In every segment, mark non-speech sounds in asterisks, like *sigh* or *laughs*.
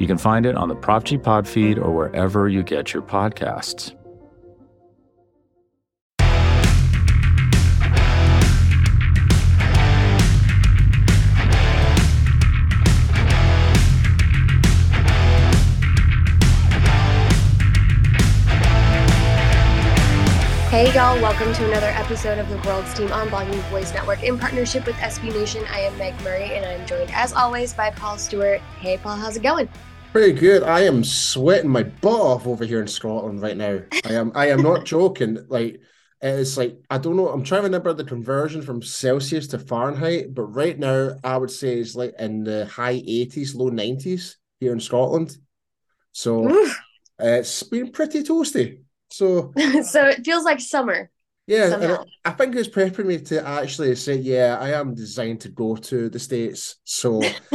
You can find it on the Prop G Pod feed or wherever you get your podcasts. Hey y'all, welcome to another episode of the World's Team on Blogging the Boys Network in partnership with SB Nation. I am Meg Murray and I'm joined as always by Paul Stewart. Hey Paul, how's it going? Pretty good. I am sweating my butt off over here in Scotland right now. I am I am not *laughs* joking. Like it's like I don't know. I'm trying to remember the conversion from Celsius to Fahrenheit, but right now I would say it's like in the high 80s, low 90s here in Scotland. So Oof. *laughs* it's been pretty toasty. So *laughs* so it feels like summer. Yeah, I think it's prepping me to actually say, yeah, I am designed to go to the States. So *laughs*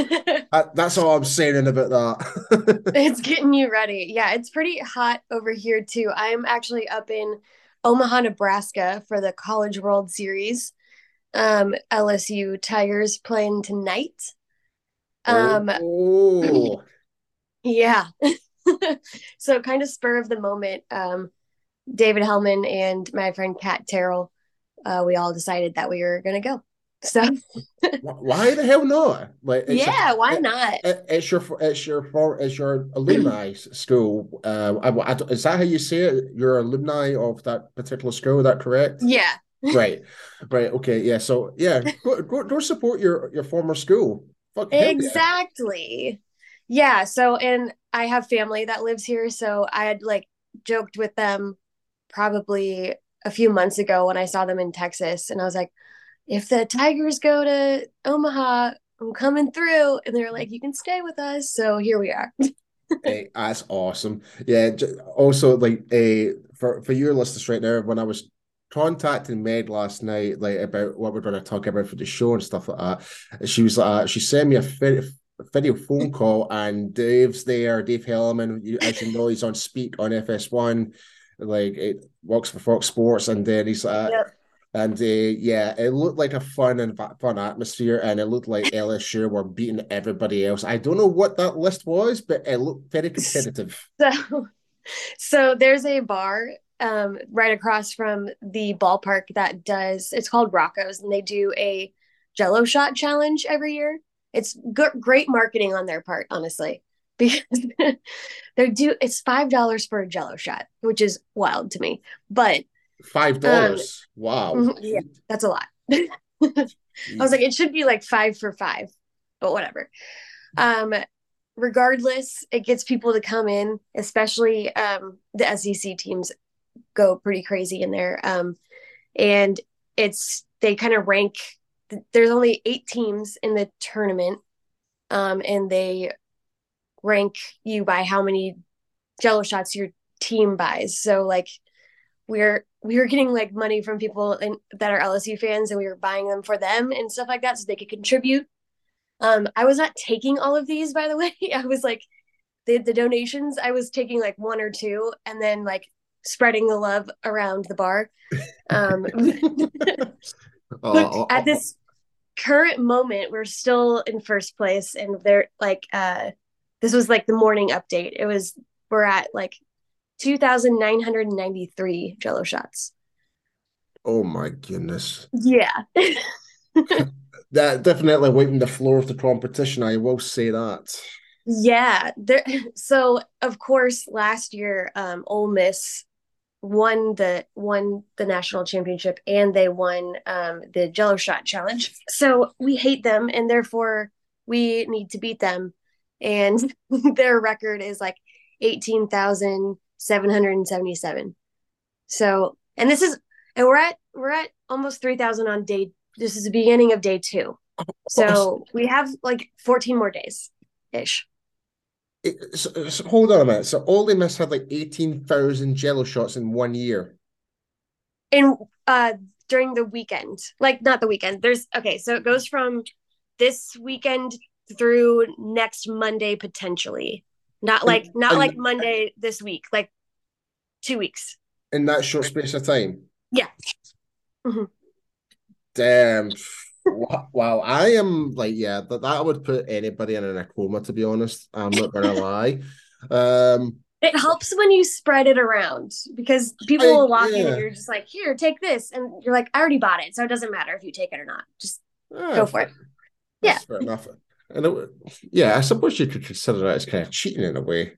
I, that's all I'm saying about that. *laughs* it's getting you ready. Yeah, it's pretty hot over here too. I'm actually up in Omaha, Nebraska for the College World Series. Um, LSU Tigers playing tonight. Um, oh. *clears throat* yeah. *laughs* so kind of spur of the moment. Um, David Hellman and my friend Kat Terrell, uh, we all decided that we were going to go. So why the hell not? Like, yeah, why not? It's your it's your for it's your alumni school. Uh, I, I, is that how you say it? You're alumni of that particular school. Is that correct? Yeah. right. Right. Okay. Yeah. So yeah, go, go, go support your your former school. Fuck exactly. Yeah. yeah. So and I have family that lives here, so I had like joked with them probably a few months ago when I saw them in Texas, and I was like, if the Tigers go to Omaha, I'm coming through. And they're like, you can stay with us. So here we are. *laughs* hey, that's awesome. Yeah. Also, like, a for for your listeners right now, when I was contacting Meg last night, like about what we're going to talk about for the show and stuff like that, she was uh, she sent me a video, video phone call, and Dave's there, Dave Hellman, you, as you know, he's on Speak on FS1 like it works for Fox Sports, and then he's uh, yep. and uh, yeah, it looked like a fun and fun atmosphere, and it looked like LSU were beating everybody else. I don't know what that list was, but it looked very competitive. *laughs* So, so there's a bar um, right across from the ballpark that does. It's called Rocco's, and they do a Jello shot challenge every year. It's good, great marketing on their part, honestly *laughs* because they're do it's five dollars for a jello shot which is wild to me but five dollars? Um, wow. mm-hmm, yeah that's a lot. *laughs* I was like it should be like five for five but whatever. Um regardless it gets people to come in especially um the sec teams go pretty crazy in there um and it's they kind of rank there's only eight teams in the tournament um and they rank you by how many jello shots your team buys. So like we're we were getting like money from people and that are LSU fans and we were buying them for them and stuff like that so they could contribute. Um I was not taking all of these by the *laughs* way. I was like the the donations I was taking like one or two and then like spreading the love around the bar. Um *laughs* *laughs* oh, at this current moment we're still in first place and they're like uh this was like the morning update. It was we're at like 2,993 jello shots. Oh my goodness. Yeah. *laughs* that definitely wiping the floor of the competition. I will say that. Yeah. There, so of course last year, um, Ole Miss won the won the national championship and they won um, the Jello shot challenge. So we hate them and therefore we need to beat them and *laughs* their record is like 18,777. So, and this is, and we're at, we're at almost 3,000 on day, this is the beginning of day two. So we have like 14 more days ish. it, so, so hold on a minute. So Ole Miss had like eighteen thousand Jello shots in one year. In uh during the weekend, like not the weekend. There's okay, so it goes from this weekend through next Monday potentially. Not like not and- like Monday this week, like two weeks. in that short space of time. Yeah. Mhm. Damn. Wow, I am like, yeah, that, that would put anybody in a coma, to be honest. I'm not gonna *laughs* lie. Um, It helps when you spread it around because people I- will walk in and you're just like, here, take this. And you're like, I already bought it. So it doesn't matter if you take it or not. Just ah, go for it. Yeah. fair enough. And it, yeah, I suppose you could consider that as kind of cheating in a way.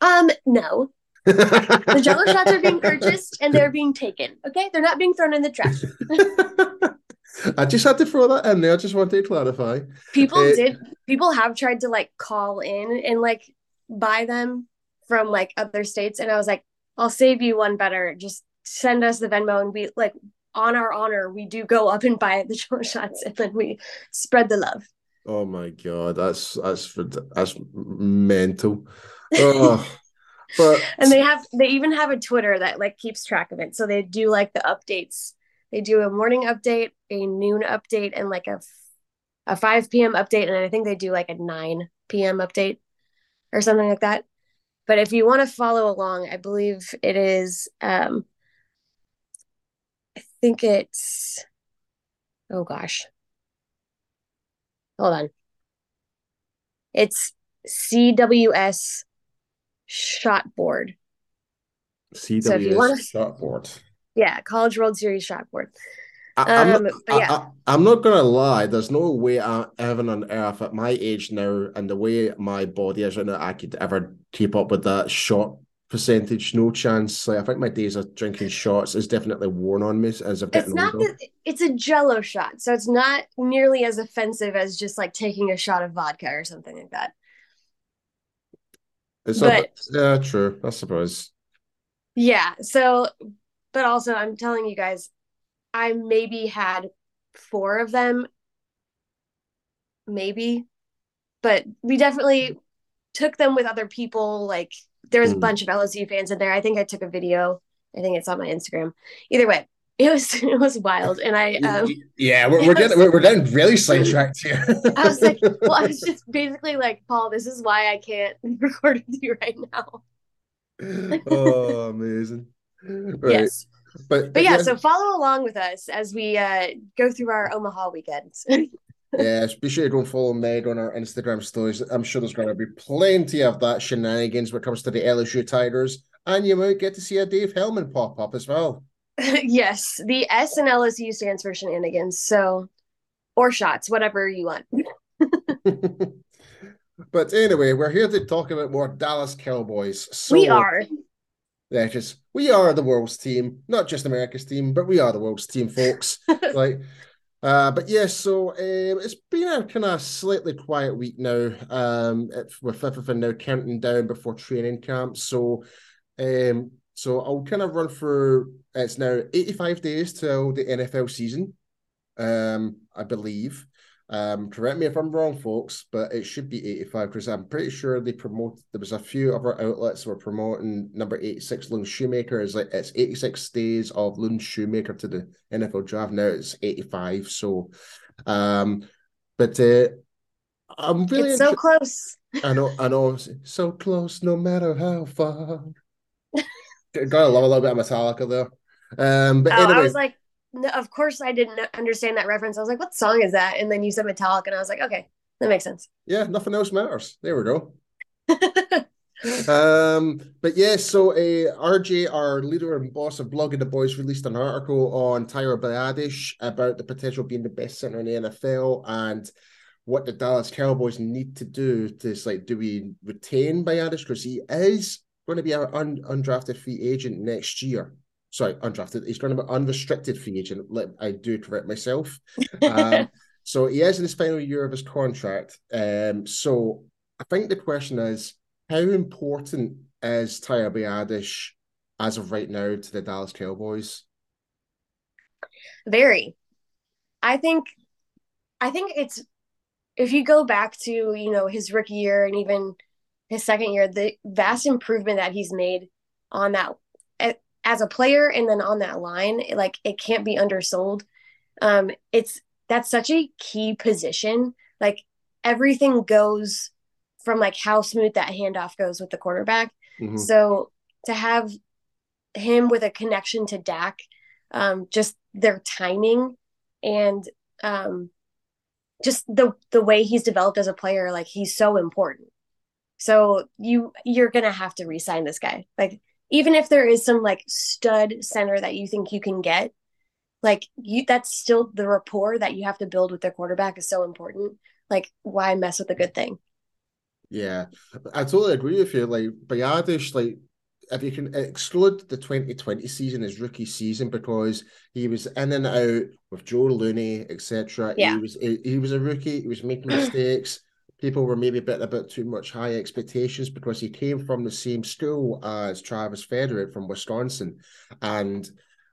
Um, no. The jello *laughs* shots are being purchased and they're being taken. Okay. They're not being thrown in the trash. *laughs* I just had to throw that in there. I just wanted to clarify. People Uh, did people have tried to like call in and like buy them from like other states. And I was like, I'll save you one better. Just send us the Venmo and we like on our honor, we do go up and buy the jello shots and then we spread the love. Oh my god, that's that's for that's mental. Oh, but *laughs* and they have they even have a twitter that like keeps track of it. So they do like the updates. They do a morning update a noon update and like a a 5 p.m update. And i think they do like a 9 p.m update or something like that. But if you want to follow along i believe it is um i think it's oh gosh hold on it's cws shot board CWS So if you wanna- shot board. Yeah, College World Series shot board. I, I'm, Um, not, yeah. I, am not gonna lie. There's no way I, heaven on earth at my age now and the way my body is right now, I could ever keep up with that shot percentage. No chance. Like I think my days of drinking shots is definitely worn on me as I've It's not older. that it's a jello shot, so it's not nearly as offensive as just like taking a shot of vodka or something like that. It's but- a yeah, true. I suppose. Yeah, so but also I'm telling you guys, I maybe had four of them, maybe, but we definitely took them with other people. Like there was a Mm. bunch of LSU fans in there. I think I took a video. I think it's on my Instagram. Either way, *laughs* it was it was wild, and I um. yeah, we're, we're getting we're, we're getting really sidetracked *laughs* here. I was like, well, I was *laughs* just basically like, Paul, this is why I can't record with you right now. oh, amazing. Right. Yes. But, But yeah, so follow along with us as we uh, go through our Omaha weekends. Yes, be sure to go and follow Meg on our Instagram stories. I'm sure there's going to be plenty of that shenanigans when it comes to the LSU Tigers, and you might get to see a Dave Hellman pop up as well. *laughs* yes, the S and LSU stands for shenanigans. So, or shots, whatever you want. *laughs* but anyway, we're here to talk about more Dallas Cowboys. So, we are. Yeah, just we are the world's team, not just America's team, but we are the world's team, folks. *laughs* like, uh, but yes, so um, it's been a kind of slightly quiet week now. Um, it, with everything now counting down before training camp. So, um, so I'll kind of run through. It's now eighty-five days till the NFL season. Um, I believe. Um, correct me if I'm wrong, folks, but it should be 85 because I'm pretty sure they promote. There was a few other outlets were promoting number 86 Luke Schoonmaker is like it's 86 days of Luke Schoonmaker to the NFL draft. Now it's 85. So, um, but uh, I'm really so close. I know, I know, so close, no matter how far. *laughs* Gotta love a little bit of Metallica there. Um, but Oh, anyway, I was like, no, of course I didn't understand that reference. I was like, what song is that? And then you said Metallica, and I was like, okay, that makes sense. yeah, nothing else matters. There we go. *laughs* Um, but yeah, so uh, RJ, our leader and boss of Blogging the Boys, released an article on Tyler Biadasz about the potential being the best center in the NFL and what the Dallas Cowboys need to do to like, do we retain Biadasz because he is going to be our un- undrafted free agent next year. Sorry, undrafted. He's going to be unrestricted free agent. Let I do correct myself. *laughs* Um, so he is in his final year of his contract. Um, so I think the question is how important is Tyler Biadasz as of right now to the Dallas Cowboys? Very. I think I think it's if you go back to, you know, his rookie year and even his second year, the vast improvement that he's made on that as a player and then on that line, like it can't be undersold. Um, it's that's such a key position. Like everything goes from like how smooth that handoff goes with the quarterback. Mm-hmm. So to have him with a connection to Dak, um, just their timing and um, just the the way he's developed as a player, like he's so important. So you you're gonna have to resign this guy. Like even if there is some like stud center that you think you can get, like you that's still the rapport that you have to build with the quarterback is so important. Like why mess with a good thing? Yeah, I totally agree with you. Like Biadasz, like if you can exclude the 2020 season, his rookie season, because he was in and out with Joe Looney, etc. Yeah. He was he, he was a rookie. He was making mistakes. People were maybe a bit a bit too much high expectations because he came from the same school as Travis Frederick from Wisconsin, and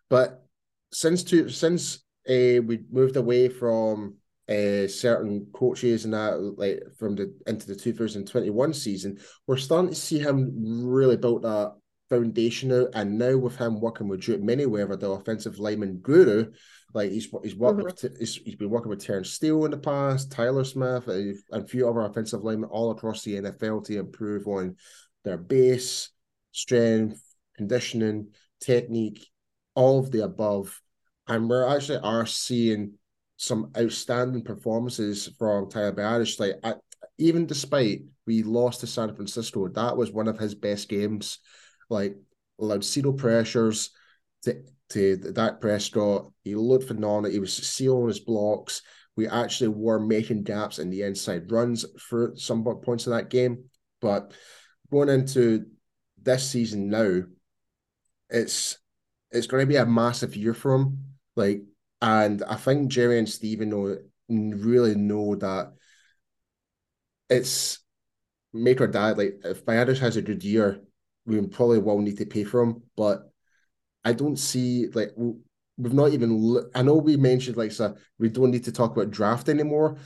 but since two since uh, we moved away from uh, certain coaches and that like from the into the 2021 season, we're starting to see him really build that foundation out. And now with him working with Duke Manyweather, the offensive lineman guru, like he's he's worked mm-hmm. with he's, he's been working with Terence Steele in the past, Tyler Smith, and a few other offensive linemen all across the NFL to improve on their base, strength, conditioning, technique, all of the above. And we're actually are seeing some outstanding performances from Tyler Biadasz. Like I, even despite we lost to San Francisco, that was one of his best games. Like allowed zero pressures to to Dak Prescott. He looked phenomenal. He was sealing his blocks. We actually were making gaps in the inside runs for some points in that game. But going into this season now, it's it's going to be a massive year for him. Like, and I think Jerry and Stephen know really know that it's make or die. Like, if Biadasz has a good year, we probably will need to pay for him. But I don't see like we've not even. I know we mentioned like so we don't need to talk about draft anymore.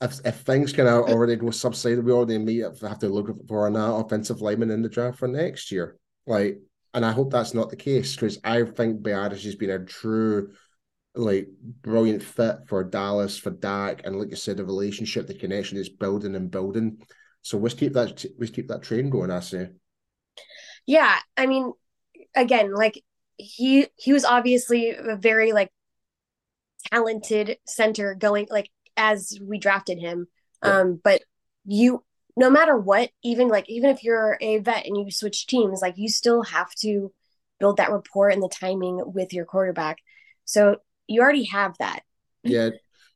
If, if things can already go subsided, we already may have to look for an uh, offensive lineman in the draft for next year. Like, and I hope that's not the case because I think Biadasz has been a true, like, brilliant fit for Dallas for Dak, and like you said, the relationship, the connection is building and building. So let's keep that let's keep that train going. I say. Yeah, I mean, again, like he he was obviously a very like talented center going like as we drafted him. Yeah. Um, but you no matter what, even like even if you're a vet and you switch teams, like you still have to build that rapport and the timing with your quarterback. So you already have that. Yeah,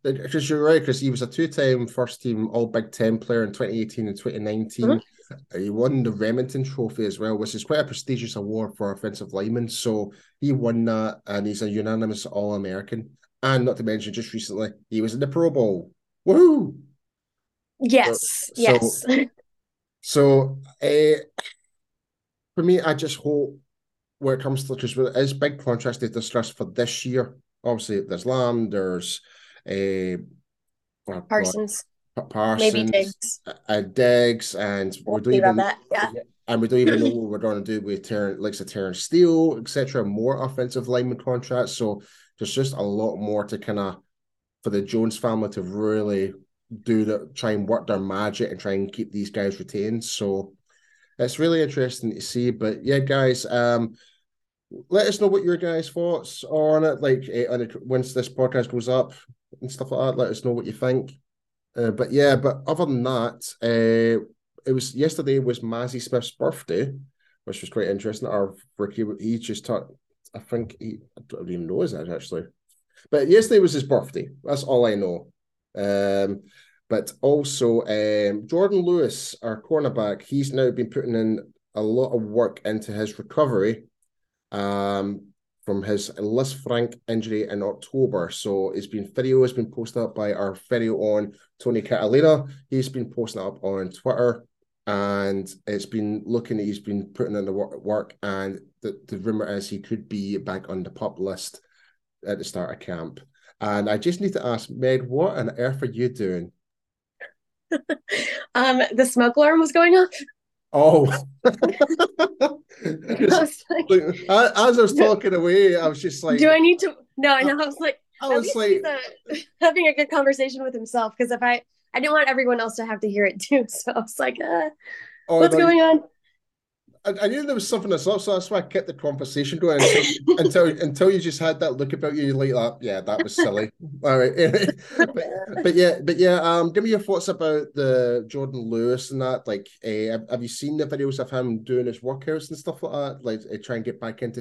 because you're right, because he was a two-time first team All Big Ten player in 2018 and 2019. Mm-hmm. He won the Rimington Trophy as well, which is quite a prestigious award for offensive linemen. So he won that, and he's a unanimous All American. And not to mention, just recently, he was in the Pro Bowl. Woohoo! Yes, so, yes. So, so uh, for me, I just hope where it comes to because it is big contracts to discuss for this year. Obviously, there's Lamb, there's a uh, Parsons. Parsons, maybe Diggs, uh, Diggs, and we'll we do not even that. Yeah. And we don't even know what we're going to do with Terence, like a Terence Steele, etc. More offensive lineman contracts. So there's just a lot more to kind of for the Jones family to really do the try and work their magic and try and keep these guys retained. So it's really interesting to see. But yeah, guys, um, let us know what your guys' thoughts are on it. Like uh, once this podcast goes up and stuff like that, let us know what you think. Uh, but yeah, but other than that, uh, it was yesterday was Mazi Smith's birthday, which was quite interesting. Our rookie, he just taught. I think he. I don't even know his age actually, but yesterday was his birthday. That's all I know. Um, but also um, Jourdan Lewis, our cornerback, he's now been putting in a lot of work into his recovery. Um, from his Lisfranc injury in October. So it's been video has been posted up by our video on Tony Catalina. He's been posting up on Twitter and it's been looking he's been putting in the work and the, the rumor is he could be back on the pup list at the start of camp. And I just need to ask, Meg, what on earth are you doing? *laughs* um, the smoke alarm was going off. Oh, *laughs* was like, as I was talking away, I was just like, "Do I need to?" No, and I was like, I was like, a, *laughs* having a good conversation with himself because if I, I didn't want everyone else to have to hear it too, *laughs* so I was like, uh, oh, "What's going on?" I, I, knew there was something that's up, so that's why I kept the conversation going until *laughs* until, until you just had that look about you, like that. Yeah, that was silly. *laughs* All right, *laughs* but, but, yeah, but yeah. Um, give me your thoughts about the Jourdan Lewis and that. Like, uh, have, have you seen the videos of him doing his workouts and stuff like that? Like, uh, try and get back into.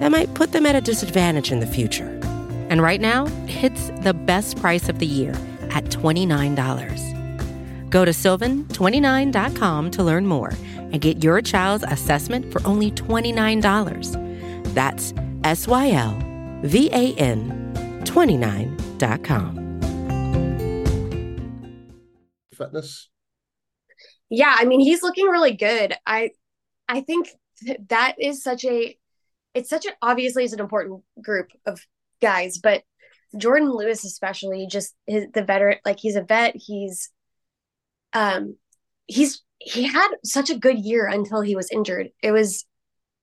that might put them at a disadvantage in the future. And right now, it's the best price of the year at $29. Go to sylvan29.com to learn more and get your child's assessment for only $29. That's S Y L V A N 29.com. Fitness. Yeah, I mean, he's looking really good. I I think that is such a it's such an obviously is an important group of guys, but Jourdan Lewis especially just his, the veteran like he's a vet, he's um he's he had such a good year until he was injured. It was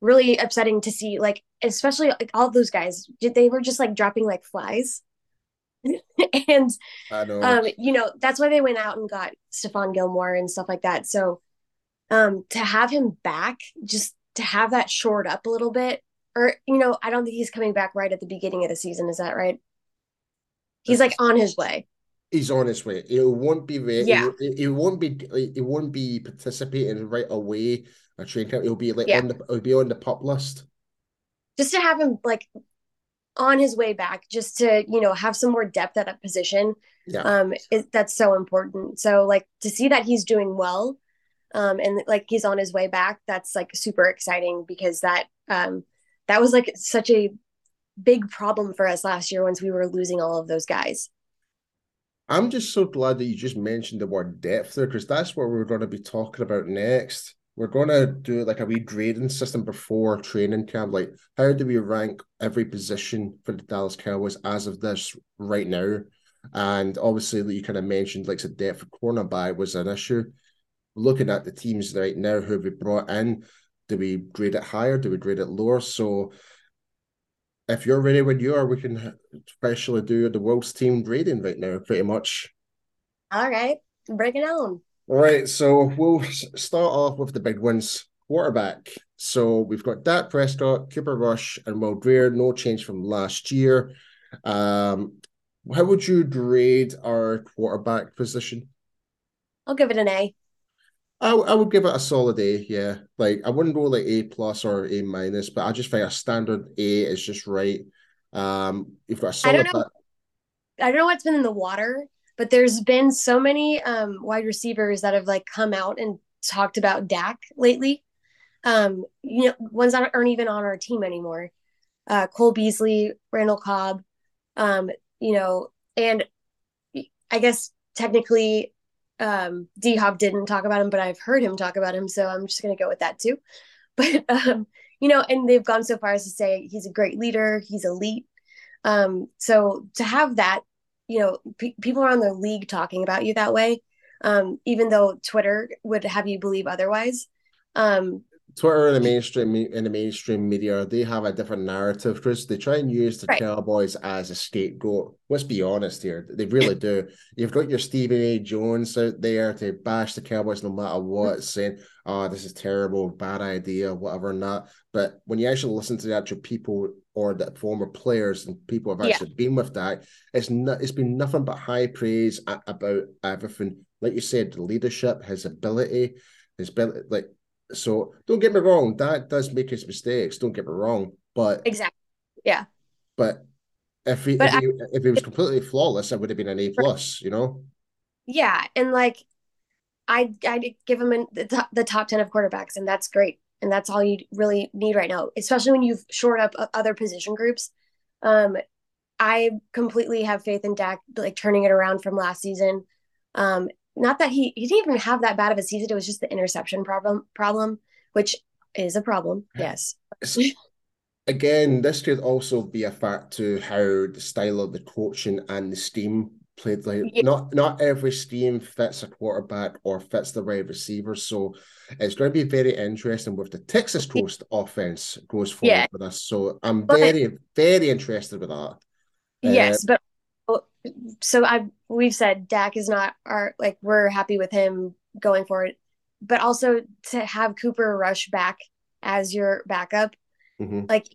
really upsetting to see, like, especially like all those guys, did they were just like dropping like flies. *laughs* and um, you know, that's why they went out and got Stephon Gilmore and stuff like that. So um to have him back, just to have that shored up a little bit, or you know, I don't think he's coming back right at the beginning of the season, is that right? He's like on his way he's on his way. It won't be there. Yeah. He, he won't be. It won't be participating right away. A train camp. He'll be like yeah. on the. He'll be on the pup list. Just to have him like on his way back, just to you know have some more depth at that position. Yeah. Um, it, that's so important. So like to see that he's doing well, um, and like he's on his way back. That's like super exciting because that um that was like such a big problem for us last year once we were losing all of those guys. I'm just so glad that you just mentioned the word depth there because that's what we're going to be talking about next. We're going to do like a wee grading system before training camp. Like, how do we rank every position for the Dallas Cowboys as of this right now? And obviously, you kind of mentioned like the depth of cornerback was an issue. Looking at the teams right now who we brought in, do we grade it higher? Do we grade it lower? So if you're ready when you are, we can especially do the world's team grading right now, pretty much. All right, break it on. All right, so we'll start off with the big ones. Quarterback. So we've got Dak Prescott, Cooper Rush, and Will Grier. No change from last year. Um, how would you grade our quarterback position? I'll give it an A. I, I would give it a solid A, yeah. Like I wouldn't go like A plus or A minus, but I just think a standard A is just right. Um, you've got a solid. I don't know. I don't know what's been in the water, but there's been so many um wide receivers that have like come out and talked about Dak lately. Um, you know, ones that aren't even on our team anymore. Uh, Cole Beasley, Randall Cobb, um, you know, and I guess technically um D Hop didn't talk about him, but I've heard him talk about him, so I'm just gonna go with that too. *laughs* But um, you know, and they've gone so far as to say he's a great leader, he's elite. Um, so to have that, you know, pe- people around the league talking about you that way, um, even though Twitter would have you believe otherwise. Um, Twitter and the mainstream in the mainstream media, they have a different narrative because they try and use the right. Cowboys as a scapegoat. Let's be honest here, they really do. You've got your Stephen A. Jones out there to bash the Cowboys no matter what, mm-hmm. saying, "Oh, this is terrible, bad idea, whatever," that. But when you actually listen to the actual people or the former players and people have actually yeah. been with that, it's not. It's been nothing but high praise about everything. Like you said, the leadership, his ability, his ability, like so don't get me wrong, that does make his mistakes. Don't get me wrong, but exactly, yeah. But if he but if, he, if he was completely flawless, it would have been an A plus. You know. Yeah, and like I I give him in the top, the top ten of quarterbacks, and that's great, and that's all you really need right now, especially when you've shored up other position groups. Um, I completely have faith in Dak like turning it around from last season. Um, not that he he didn't even have that bad of a season. It was just the interception problem problem, which is a problem. Yes. Again, this could also be a fact to how the style of the coaching and the scheme played. Like yeah. not not every scheme fits a quarterback or fits the wide receiver. So it's going to be very interesting with the Texas Coast offense goes forward yeah. with us. So I'm very very interested with that. Yes, uh, but so I we've said Dak is not our like we're happy with him going forward, but also to have Cooper Rush back as your backup, mm-hmm. like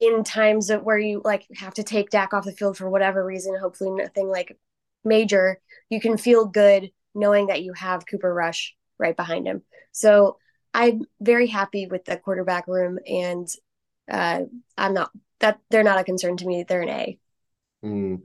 in times of where you like have to take Dak off the field for whatever reason, hopefully nothing like major, you can feel good knowing that you have Cooper Rush right behind him. So I'm very happy with the quarterback room, and uh, I'm not that they're not a concern to me. They're an A. Mm.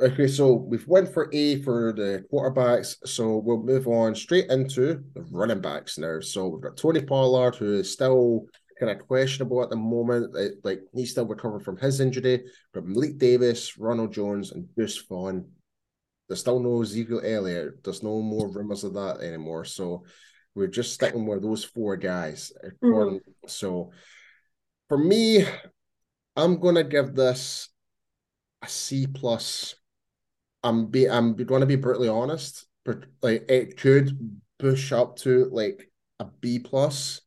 Okay, so we've went for A for the quarterbacks, so we'll move on straight into the running backs now. So we've got Tony Pollard, who is still kind of questionable at the moment. Like he's still recovering from his injury. But Malik Davis, Ronald Jones, and Deuce Vaughn. There's still no Ezekiel Elliott. There's no more rumors of that anymore. So we're just sticking with those four guys. Mm-hmm. So for me, I'm gonna give this a C plus. I'm be I'm going to be brutally honest, but like it could push up to like a B plus.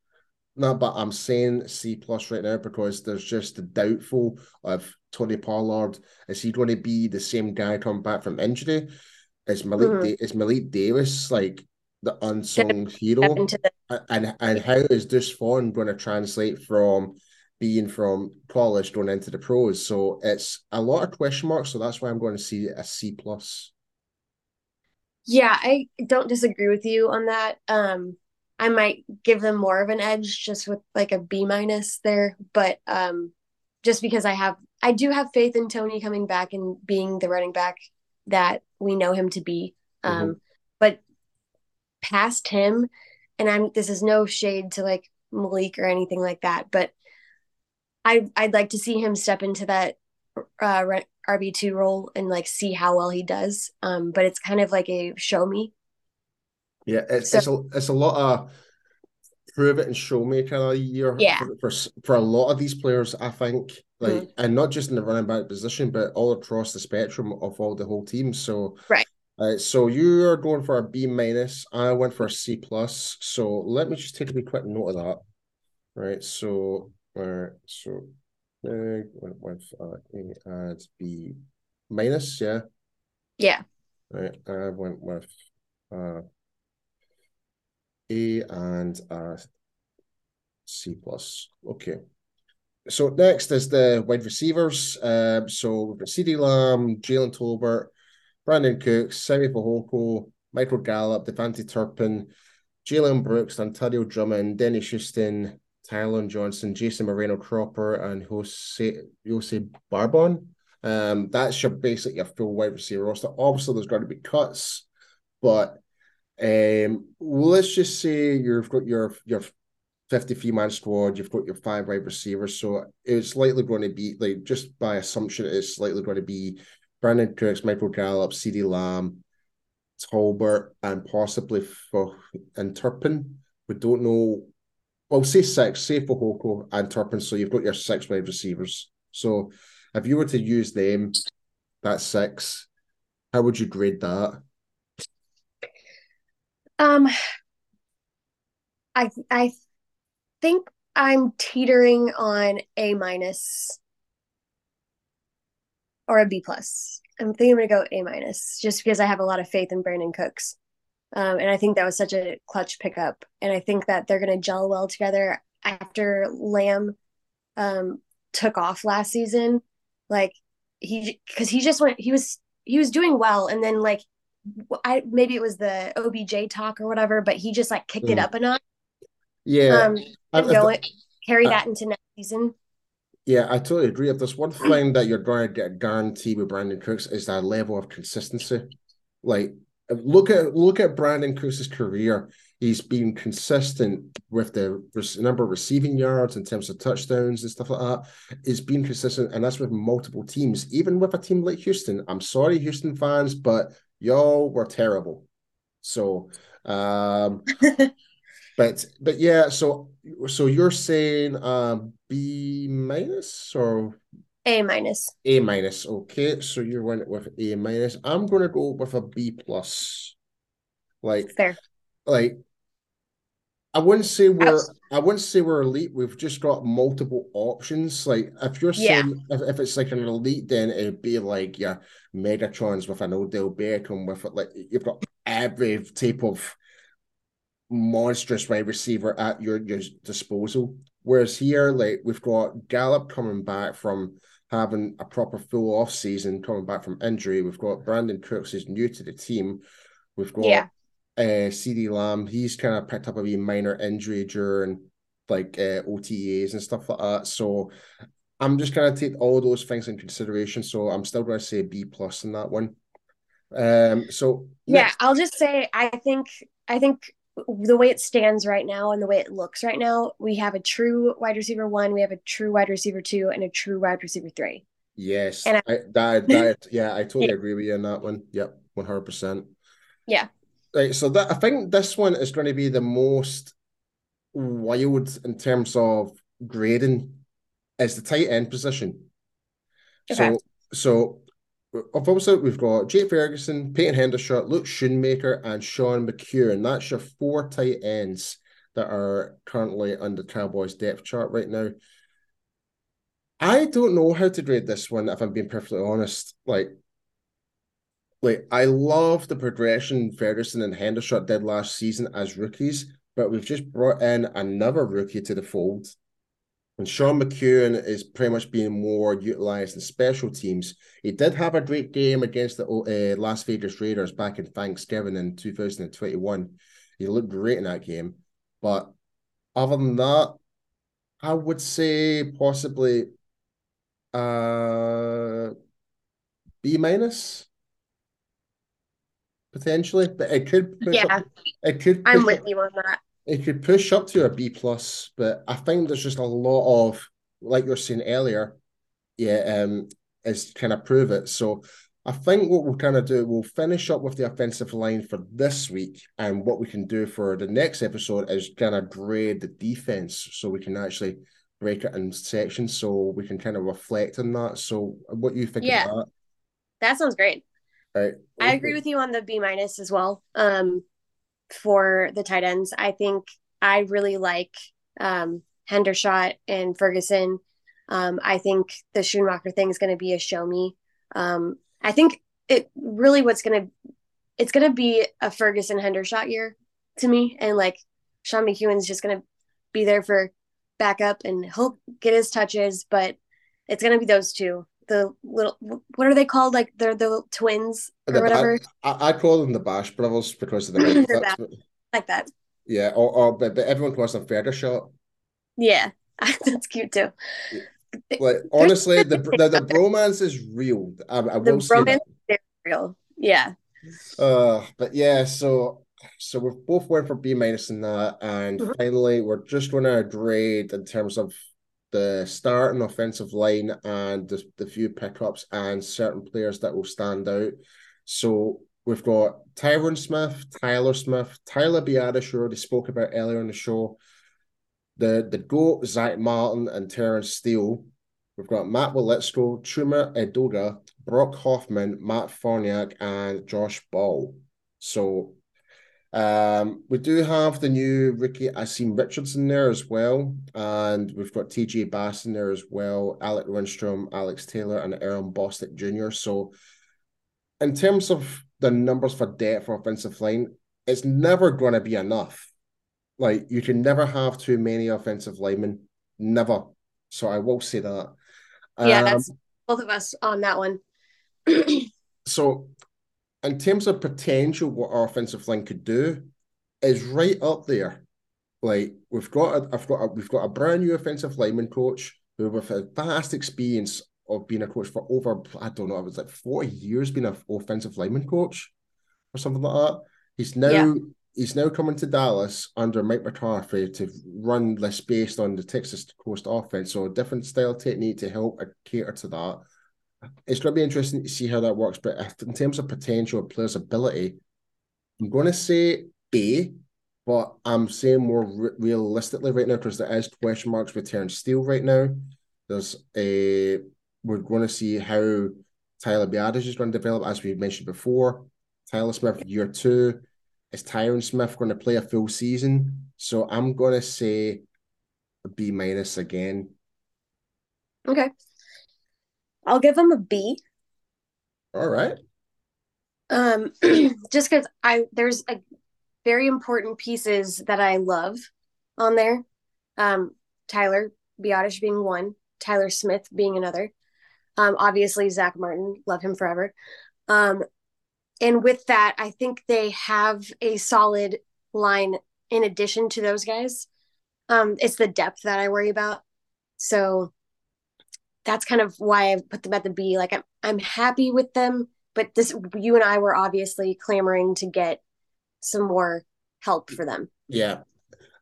No, but I'm saying C plus right now because there's just the doubtful of Tony Pollard. Is he going to be the same guy coming back from injury? Is Malik mm-hmm. da- is Malik Davis like the unsung hero? The- and and how is this form going to translate from being from college going into the pros. So it's a lot of question marks. So that's why I'm going to see a C plus. Yeah, I don't disagree with you on that. Um, I might give them more of an edge just with like a B minus there, but um, just because I have, I do have faith in Tony coming back and being the running back that we know him to be. Um, mm-hmm. But past him, and I'm this is no shade to like Malik or anything like that, but I I'd like to see him step into that uh, RB two role and like see how well he does. Um, but it's kind of like a show me. Yeah, it's so, it's a it's a lot of prove it and show me kind of year. Yeah. For, for, for a lot of these players, I think like, mm-hmm. and not just in the running back position, but all across the spectrum of all the whole team. So right. Uh, so you are going for a B minus. I went for a C plus. So let me just take a quick note of that. Right. So all right, so went with uh, A adds B minus, yeah. Yeah. Right, I went with uh, A and uh, C plus. Okay. So next is the wide receivers. Um, so we've got CeeDee Lamb, Jalen Tolbert, Brandin Cooks, Simi Fehoko, Michael Gallup, KaVontae Turpin, Jalen Brooks, Dontario Drummond, Dennis Houston, Tylen Johnson, Jason Moreno Cropper, and Jose Jose Barbon. Um, that's your basically a full wide receiver roster. Obviously, there's going to be cuts, but um, let's just say you've got your your 53 man squad, you've got your five wide receivers, so it's likely going to be like just by assumption, it's likely going to be Brandin Cooks, Michael Gallup, CeeDee Lamb, Tolbert, and possibly for and Turpin. We don't know well, say six, say Fehoko and Turpin, so you've got your six wide receivers. So If you were to use them, that six, how would you grade that? Um, I I think I'm teetering on A minus or a B plus. I'm thinking I'm gonna go A minus just because I have a lot of faith in Brandin Cooks. Um, and I think that was such a clutch pickup. And I think that they're gonna gel well together after Lamb um took off last season. Like he because he just went he was he was doing well and then like I maybe it was the OBJ talk or whatever, but he just like kicked mm. it up a notch. Yeah. Um, and go it, carry that into next season. Yeah, I totally agree. If there's one thing that you're going to get guaranteed with Brandin Cooks is that level of consistency. Like look at look at Brandin Cooks' career. He's been consistent with the number of receiving yards in terms of touchdowns and stuff like that. He's been consistent, and that's with multiple teams. Even with a team like Houston, I'm sorry, Houston fans, but y'all were terrible. So, um, *laughs* but but yeah, so so you're saying um B minus or A minus? A minus. Okay, so you went with A minus. I'm gonna go with a B plus. Like fair. Like I wouldn't say we're I wouldn't say we're elite. We've just got multiple options. Like if you're saying yeah. if, if it's like an elite, then it'd be like your Megatrons with an Odell Beckham with it. Like you've got every type of monstrous wide receiver at your, your disposal. Whereas here, like we've got Gallup coming back from having a proper full off season, coming back from injury. We've got Brandin Cooks is new to the team. We've got yeah. uh, CeeDee Lamb. He's kind of picked up a wee minor injury during like uh, OTAs and stuff like that. So I'm just gonna take all those things in consideration. So I'm still gonna say B plus in that one. Um. So yeah, next... I'll just say I think I think the way it stands right now and the way it looks right now, we have a true wide receiver one, we have a true wide receiver two, and a true wide receiver three. Yes, and I, I that, that *laughs* yeah, I totally agree with you on that one. Yep, one hundred percent. Yeah. Right, so that I think this one is going to be the most wild in terms of grading, is the tight end position. Okay. So, so obviously we've got Jake Ferguson, Peyton Hendershot, Luke Schoonmaker, and Sean McKeon. That's your four tight ends that are currently the Cowboys depth chart right now. I don't know how to grade this one, if I'm being perfectly honest. Like, like I love the progression Ferguson and Hendershot did last season as rookies, but we've just brought in another rookie to the fold and Sean McKeon is pretty much being more utilized in special teams. He did have a great game against the uh, Las Vegas Raiders back in Thanksgiving in 2021. He looked great in that game. But other than that, I would say possibly uh B minus potentially, but it could yeah. Up, it could I'm with you on that it could push up to a B plus, but I think there's just a lot of, like you're saying earlier, yeah, um, is kind of prove it. So I think what we'll kind of do, we'll finish up with the offensive line for this week, and what we can do for the next episode is kind of grade the defense, so we can actually break it in sections, so we can kind of reflect on that. So what you think yeah. that? That sounds great. Right. I agree with you on the B minus as well. Um, for the tight ends. I think I really like um, Hendershot and Ferguson. Um, I think the Schoonmaker thing is going to be a show me. Um, I think it really what's going to it's going to be a Ferguson Hendershot year to me, and like Sean McKeon's just going to be there for backup, and he'll get his touches, but it's going to be those two the little what are they called? Like they're the twins or the, whatever. I, I, call them the Bash Brothers because of the *laughs* like that. Yeah, or, or but, but everyone calls them Ferguson. Yeah, *laughs* that's cute too. Like honestly, the, the the bromance is real. I, I the bromance is real. Yeah. Uh, but yeah, so so we've both went for B minus in that, and mm-hmm. finally we're just going to grade in terms of the start and offensive line and the, the few pickups and certain players that will stand out. So we've got Tyron Smith, Tyler Smith, Tyler Biadasz, who already spoke about earlier in the show. The the GOAT, Zack Martin, and Terence Steele. We've got Matt Waletzko, Chuma Edoga, Brock Hoffman, Matt Farniok, and Josh Ball. So um, we do have the new Ricky Asim Richardson there as well. And we've got TJ Bass in there as well, Alec Lindstrom, Alex Taylor, and Earl Bostick Jr. So in terms of the numbers for depth for offensive line, it's never going to be enough. Like you can never have too many offensive linemen, never. So I will say that. Yeah, um, that's both of us on that one. *clears throat* so, in terms of potential, what our offensive line could do is right up there. Like we've got, a, I've got, a, we've got a brand new offensive lineman coach who with a vast experience of being a coach for over, I don't know, it was like forty years being an offensive lineman coach or something like that. He's now yeah. he's now coming to Dallas under Mike McCarthy to run this based on the Texas Coast offense. So a different style technique to help cater to that. It's going to be interesting to see how that works. But in terms of potential players' ability, I'm going to say B, but I'm saying more re- realistically right now because there is question marks with Terence Steele right now. There's a we're going to see how Tyler Biadasz is going to develop, as we mentioned before. Tyler Smith, year two. Is Tyron Smith going to play a full season? So I'm going to say a B minus again. Okay. I'll give him a B. All right. Um, *clears throat* just because I there's a very important pieces that I love on there. Um, Tyler Biadasz being one, Tyler Smith being another. Um, obviously Zack Martin, love him forever. Um, and with that, I think they have a solid line in addition to those guys. Um, it's the depth that I worry about. So that's kind of why I put them at the B. Like I'm I'm happy with them, but this you and I were obviously clamoring to get some more help for them. Yeah.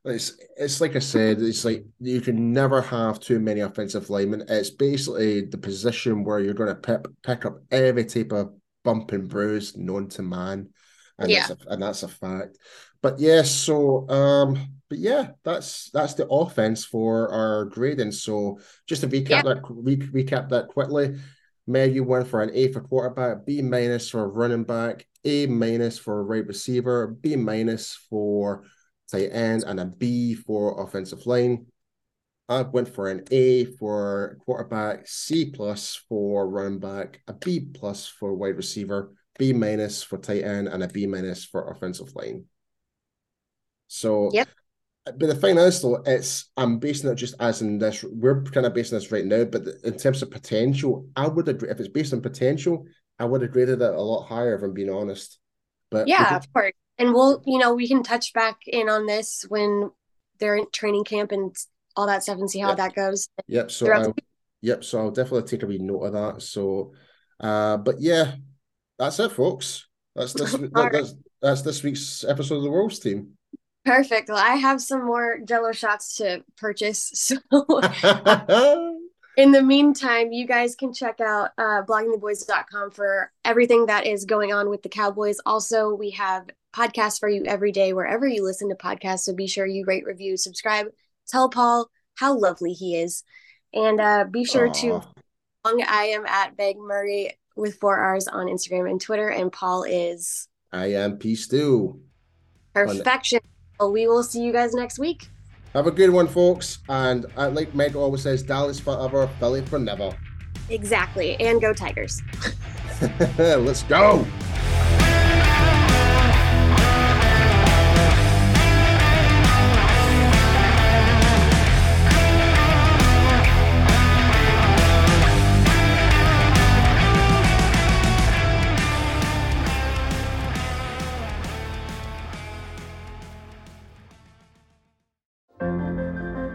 It's it's like I said, it's like you can never have too many offensive linemen. It's basically the position where you're going to pick pick up every type of bump and bruise known to man, and yeah. that's a, and that's a fact. But yes, yeah, so um, but yeah, that's that's the offense for our grading. So just to recap yeah. that re- recap that quickly. Meg, you went for an A for quarterback, B minus for running back, A minus for wide receiver, B minus for tight end, and a B for offensive line. I went for an A for quarterback, C plus for running back, a B plus for wide receiver, B minus for tight end, and a B minus for offensive line. So, yep. But the thing is, though, it's I'm basing it just as in this. We're kind of basing this right now, but in terms of potential, I would agree. If it's based on potential, I would have graded it a lot higher. If I'm being honest. But yeah, of course. And we'll, you know, we can touch back in on this when they're in training camp and all that stuff and see how yep. that goes. Yep. So I, yep. So I'll definitely take a wee note of that. So, uh, but yeah, that's it, folks. That's this. *laughs* that. That's that's this week's episode of the World's Team. Perfect. Well, I have some more Jello shots to purchase. *laughs* So, *laughs* in the meantime, you guys can check out uh, bloggingtheboys.com for everything that is going on with the Cowboys. Also, we have podcasts for you every day wherever you listen to podcasts. So be sure you rate, review, subscribe, tell Paul how lovely he is. And uh, be sure Aww. to I am at Meg Murray with four R's on Instagram and Twitter, and Paul is I am P Stew. Perfection. Well, we will see you guys next week. Have a good one, folks. And uh, like Meg always says, Dallas forever, Philly for never. Exactly. And go Tigers. *laughs* Let's go.